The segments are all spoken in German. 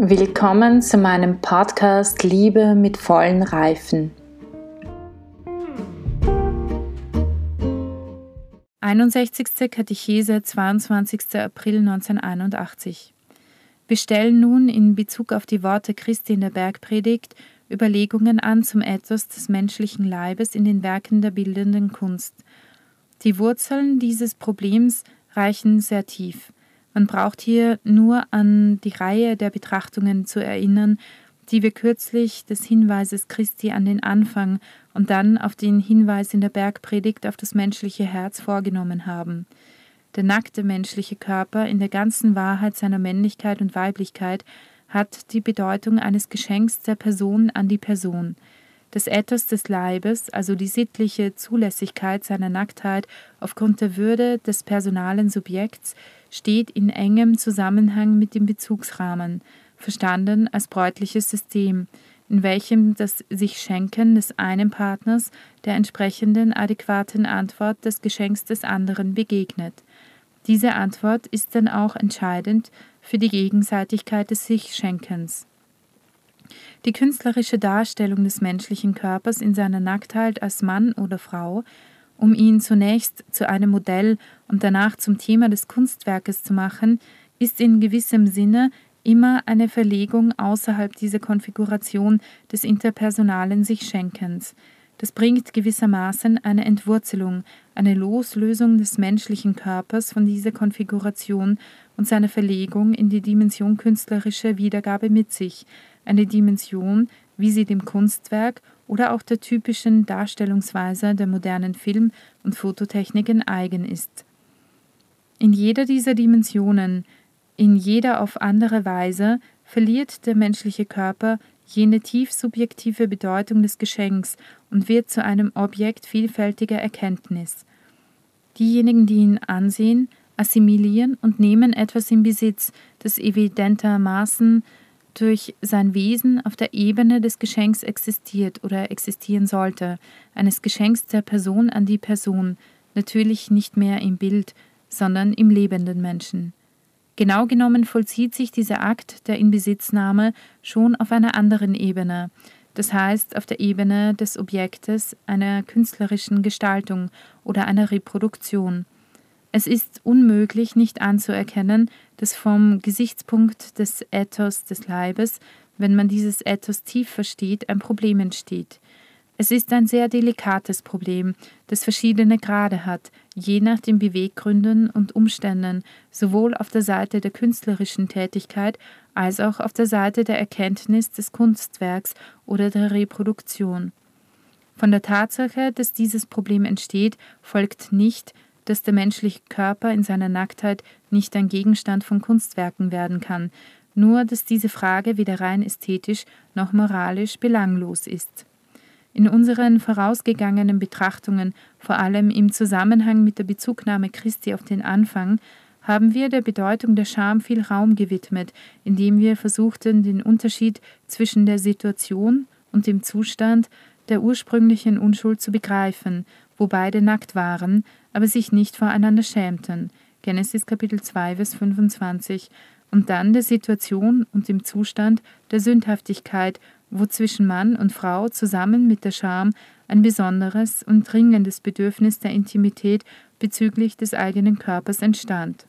Willkommen zu meinem Podcast Liebe mit vollen Reifen. 61. Katechese, 22. April 1981. Wir stellen nun in Bezug auf die Worte Christi in der Bergpredigt Überlegungen an zum Ethos des menschlichen Leibes in den Werken der bildenden Kunst. Die Wurzeln dieses Problems reichen sehr tief. Man braucht hier nur an die Reihe der Betrachtungen zu erinnern, die wir kürzlich des Hinweises Christi an den Anfang und dann auf den Hinweis in der Bergpredigt auf das menschliche Herz vorgenommen haben. Der nackte menschliche Körper in der ganzen Wahrheit seiner Männlichkeit und Weiblichkeit hat die Bedeutung eines Geschenks der Person an die Person. Das Ethos des Leibes, also die sittliche Zulässigkeit seiner Nacktheit aufgrund der Würde des personalen Subjekts, steht in engem Zusammenhang mit dem Bezugsrahmen, verstanden als bräutliches System, in welchem das sich Schenken des einen Partners der entsprechenden adäquaten Antwort des Geschenks des anderen begegnet. Diese Antwort ist dann auch entscheidend für die Gegenseitigkeit des Sich-Schenkens. Die künstlerische Darstellung des menschlichen Körpers in seiner Nacktheit als Mann oder Frau, um ihn zunächst zu einem Modell und danach zum Thema des Kunstwerkes zu machen, ist in gewissem Sinne immer eine Verlegung außerhalb dieser Konfiguration des interpersonalen Sich-Schenkens. Das bringt gewissermaßen eine Entwurzelung, eine Loslösung des menschlichen Körpers von dieser Konfiguration und seine Verlegung in die Dimension künstlerischer Wiedergabe mit sich, eine Dimension, wie sie dem Kunstwerk oder auch der typischen Darstellungsweise der modernen Film- und Fototechniken eigen ist. In jeder dieser Dimensionen, in jeder auf andere Weise, verliert der menschliche Körper jene tief subjektive Bedeutung des Geschenks und wird zu einem Objekt vielfältiger Erkenntnis. Diejenigen, die ihn ansehen, assimilieren und nehmen etwas in Besitz, das evidentermaßen durch sein Wesen auf der Ebene des Geschenks existiert oder existieren sollte, eines Geschenks der Person an die Person, natürlich nicht mehr im Bild, sondern im lebenden Menschen. Genau genommen vollzieht sich dieser Akt der Inbesitznahme schon auf einer anderen Ebene, das heißt auf der Ebene des Objektes einer künstlerischen Gestaltung oder einer Reproduktion. Es ist unmöglich, nicht anzuerkennen, dass vom Gesichtspunkt des Ethos des Leibes, wenn man dieses Ethos tief versteht, ein Problem entsteht. Es ist ein sehr delikates Problem, das verschiedene Grade hat, je nach den Beweggründen und Umständen, sowohl auf der Seite der künstlerischen Tätigkeit als auch auf der Seite der Erkenntnis des Kunstwerks oder der Reproduktion. Von der Tatsache, dass dieses Problem entsteht, folgt nicht, dass der menschliche Körper in seiner Nacktheit nicht ein Gegenstand von Kunstwerken werden kann, nur dass diese Frage weder rein ästhetisch noch moralisch belanglos ist. In unseren vorausgegangenen Betrachtungen, vor allem im Zusammenhang mit der Bezugnahme Christi auf den Anfang, haben wir der Bedeutung der Scham viel Raum gewidmet, indem wir versuchten, den Unterschied zwischen der Situation und dem Zustand der ursprünglichen Unschuld zu begreifen, wo beide nackt waren, aber sich nicht voreinander schämten. Genesis Kapitel 2, Vers 25. Und dann der Situation und dem Zustand der Sündhaftigkeit, wo zwischen Mann und Frau zusammen mit der Scham ein besonderes und dringendes Bedürfnis der Intimität bezüglich des eigenen Körpers entstand.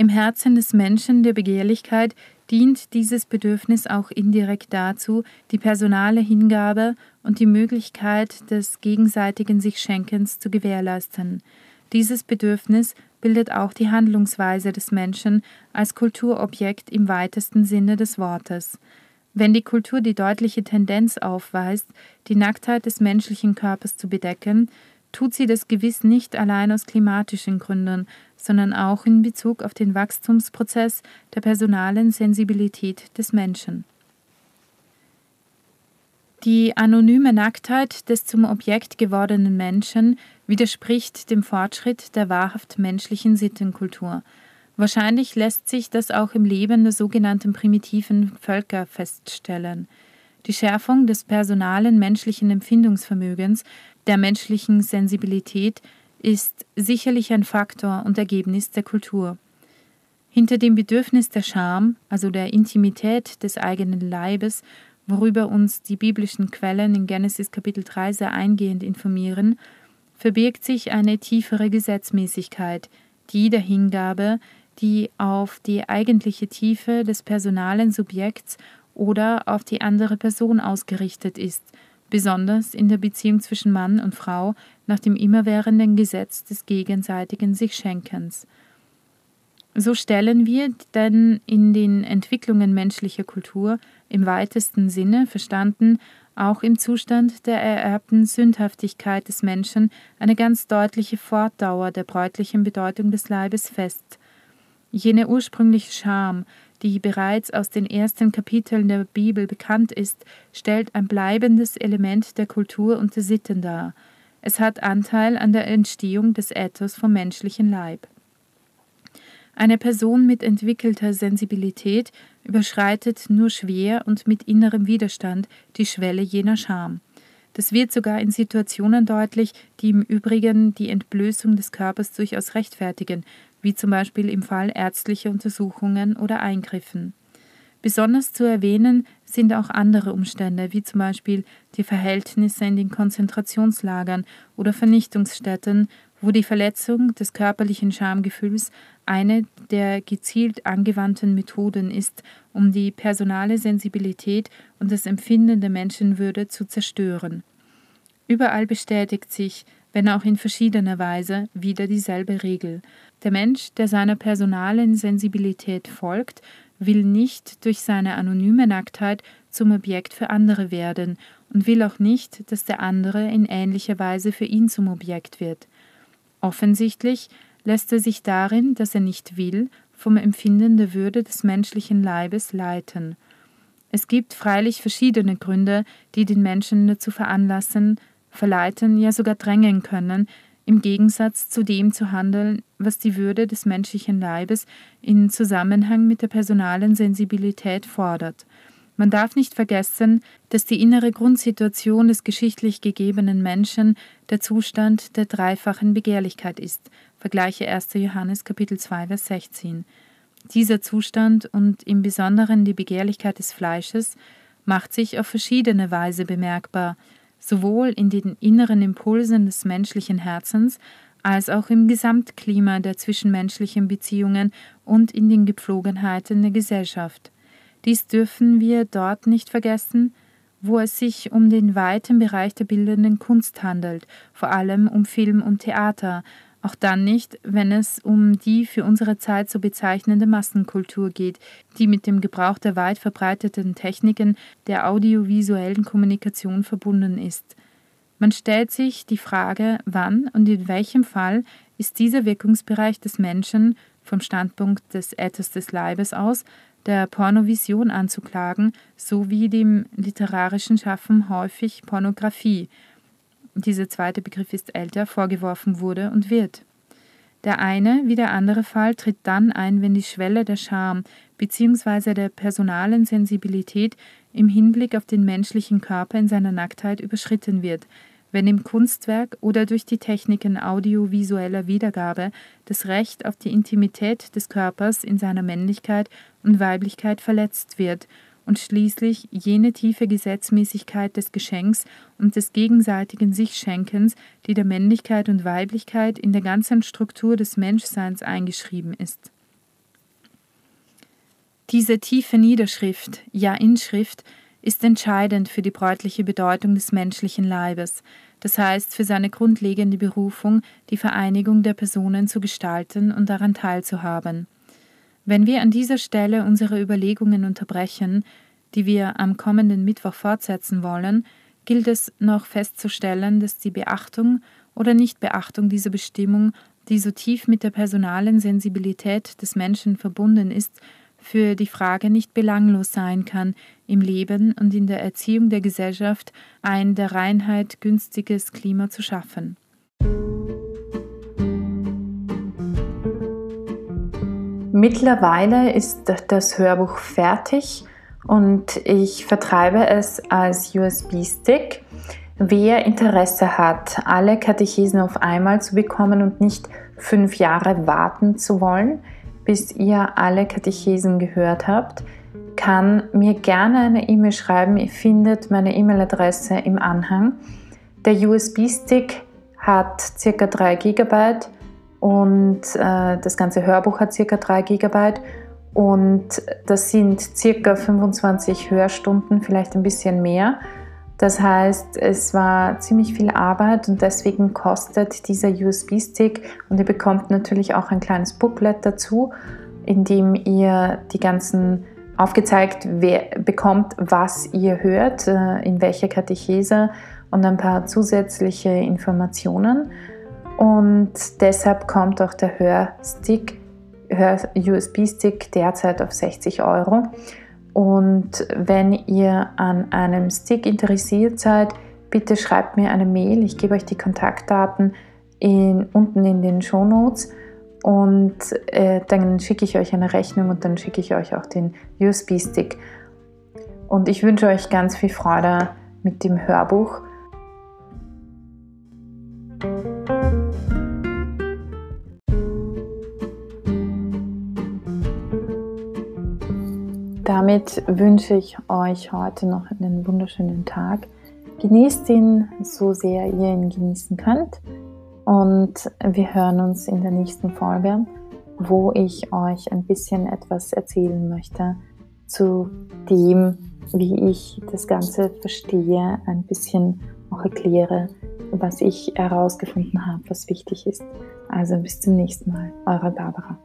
Im Herzen des Menschen der Begehrlichkeit dient dieses Bedürfnis auch indirekt dazu, die personale Hingabe und die Möglichkeit des gegenseitigen Sich-Schenkens zu gewährleisten. Dieses Bedürfnis bildet auch die Handlungsweise des Menschen als Kulturobjekt im weitesten Sinne des Wortes. Wenn die Kultur die deutliche Tendenz aufweist, die Nacktheit des menschlichen Körpers zu bedecken, tut sie das gewiss nicht allein aus klimatischen Gründen, sondern auch in Bezug auf den Wachstumsprozess der personalen Sensibilität des Menschen. Die anonyme Nacktheit des zum Objekt gewordenen Menschen widerspricht dem Fortschritt der wahrhaft menschlichen Sittenkultur. Wahrscheinlich lässt sich das auch im Leben der sogenannten primitiven Völker feststellen. Die Schärfung des personalen menschlichen Empfindungsvermögens, der menschlichen Sensibilität ist sicherlich ein Faktor und Ergebnis der Kultur. Hinter dem Bedürfnis der Scham, also der Intimität des eigenen Leibes, worüber uns die biblischen Quellen in Genesis Kapitel 3 sehr eingehend informieren, verbirgt sich eine tiefere Gesetzmäßigkeit, die der Hingabe, die auf die eigentliche Tiefe des personalen Subjekts oder auf die andere Person ausgerichtet ist, besonders in der Beziehung zwischen Mann und Frau nach dem immerwährenden Gesetz des gegenseitigen Sichschenkens. So stellen wir denn in den Entwicklungen menschlicher Kultur im weitesten Sinne verstanden auch im Zustand der ererbten Sündhaftigkeit des Menschen eine ganz deutliche Fortdauer der bräutlichen Bedeutung des Leibes fest. Jene ursprüngliche Scham, die bereits aus den ersten Kapiteln der Bibel bekannt ist, stellt ein bleibendes Element der Kultur und der Sitten dar. Es hat Anteil an der Entstehung des Ethos vom menschlichen Leib. Eine Person mit entwickelter Sensibilität überschreitet nur schwer und mit innerem Widerstand die Schwelle jener Scham. Das wird sogar in Situationen deutlich, die im Übrigen die Entblößung des Körpers durchaus rechtfertigen, wie zum Beispiel im Fall ärztlicher Untersuchungen oder Eingriffen. Besonders zu erwähnen sind auch andere Umstände, wie zum Beispiel die Verhältnisse in den Konzentrationslagern oder Vernichtungsstätten, wo die Verletzung des körperlichen Schamgefühls eine der gezielt angewandten Methoden ist, um die personale Sensibilität und das Empfinden der Menschenwürde zu zerstören. Überall bestätigt sich, wenn auch in verschiedener Weise, wieder dieselbe Regel. Der Mensch, der seiner personalen Sensibilität folgt, will nicht durch seine anonyme Nacktheit zum Objekt für andere werden und will auch nicht, dass der andere in ähnlicher Weise für ihn zum Objekt wird. Offensichtlich lässt er sich darin, dass er nicht will, vom Empfinden der Würde des menschlichen Leibes leiten. Es gibt freilich verschiedene Gründe, die den Menschen dazu veranlassen, verleiten, ja sogar drängen können, im Gegensatz zu dem zu handeln, was die Würde des menschlichen Leibes in Zusammenhang mit der personalen Sensibilität fordert. Man darf nicht vergessen, dass die innere Grundsituation des geschichtlich gegebenen Menschen der Zustand der dreifachen Begehrlichkeit ist. Vergleiche 1. Johannes Kapitel 2 Vers 16. Dieser Zustand und im Besonderen die Begehrlichkeit des Fleisches macht sich auf verschiedene Weise bemerkbar, sowohl in den inneren Impulsen des menschlichen Herzens als auch im Gesamtklima der zwischenmenschlichen Beziehungen und in den Gepflogenheiten der Gesellschaft. Dies dürfen wir dort nicht vergessen, wo es sich um den weiten Bereich der bildenden Kunst handelt, vor allem um Film und Theater, auch dann nicht, wenn es um die für unsere Zeit so bezeichnende Massenkultur geht, die mit dem Gebrauch der weit verbreiteten Techniken der audiovisuellen Kommunikation verbunden ist. Man stellt sich die Frage, wann und in welchem Fall ist dieser Wirkungsbereich des Menschen vom Standpunkt des Ethos des Leibes aus der Pornovision anzuklagen, sowie dem literarischen Schaffen häufig Pornografie, dieser zweite Begriff ist älter, vorgeworfen wurde und wird. Der eine wie der andere Fall tritt dann ein, wenn die Schwelle der Scham bzw. der personalen Sensibilität im Hinblick auf den menschlichen Körper in seiner Nacktheit überschritten wird, wenn im Kunstwerk oder durch die Techniken audiovisueller Wiedergabe das Recht auf die Intimität des Körpers in seiner Männlichkeit und Weiblichkeit verletzt wird und schließlich jene tiefe Gesetzmäßigkeit des Geschenks und des gegenseitigen Sichschenkens, die der Männlichkeit und Weiblichkeit in der ganzen Struktur des Menschseins eingeschrieben ist. Diese tiefe Niederschrift, ja Inschrift, ist entscheidend für die bräutliche Bedeutung des menschlichen Leibes, das heißt für seine grundlegende Berufung, die Vereinigung der Personen zu gestalten und daran teilzuhaben. Wenn wir an dieser Stelle unsere Überlegungen unterbrechen, die wir am kommenden Mittwoch fortsetzen wollen, gilt es noch festzustellen, dass die Beachtung oder Nichtbeachtung dieser Bestimmung, die so tief mit der personalen Sensibilität des Menschen verbunden ist, für die Frage nicht belanglos sein kann, im Leben und in der Erziehung der Gesellschaft ein der Reinheit günstiges Klima zu schaffen. Mittlerweile ist das Hörbuch fertig und ich vertreibe es als USB-Stick. Wer Interesse hat, alle Katechesen auf einmal zu bekommen und nicht fünf Jahre warten zu wollen, bis ihr alle Katechesen gehört habt, kann mir gerne eine E-Mail schreiben. Ihr findet meine E-Mail-Adresse im Anhang. Der USB-Stick hat ca. 3 GB und äh, das ganze Hörbuch hat ca. 3 GB und das sind ca. 25 Hörstunden, vielleicht ein bisschen mehr. Das heißt, es war ziemlich viel Arbeit und deswegen kostet dieser USB-Stick und ihr bekommt natürlich auch ein kleines Booklet dazu, in dem ihr die ganzen aufgezeigt bekommt, was ihr hört, äh, in welcher Katechese und ein paar zusätzliche Informationen. Und deshalb kommt auch der Hörstick, Hör-USB-Stick derzeit auf 60 Euro. Und wenn ihr an einem Stick interessiert seid, bitte schreibt mir eine Mail. Ich gebe euch die Kontaktdaten in, unten in den Show Notes und äh, dann schicke ich euch eine Rechnung und dann schicke ich euch auch den USB-Stick. Und ich wünsche euch ganz viel Freude mit dem Hörbuch. Damit wünsche ich euch heute noch einen wunderschönen Tag. Genießt ihn so sehr ihr ihn genießen könnt. Und wir hören uns in der nächsten Folge, wo ich euch ein bisschen etwas erzählen möchte zu dem, wie ich das Ganze verstehe, ein bisschen auch erkläre, was ich herausgefunden habe, was wichtig ist. Also bis zum nächsten Mal, eure Barbara.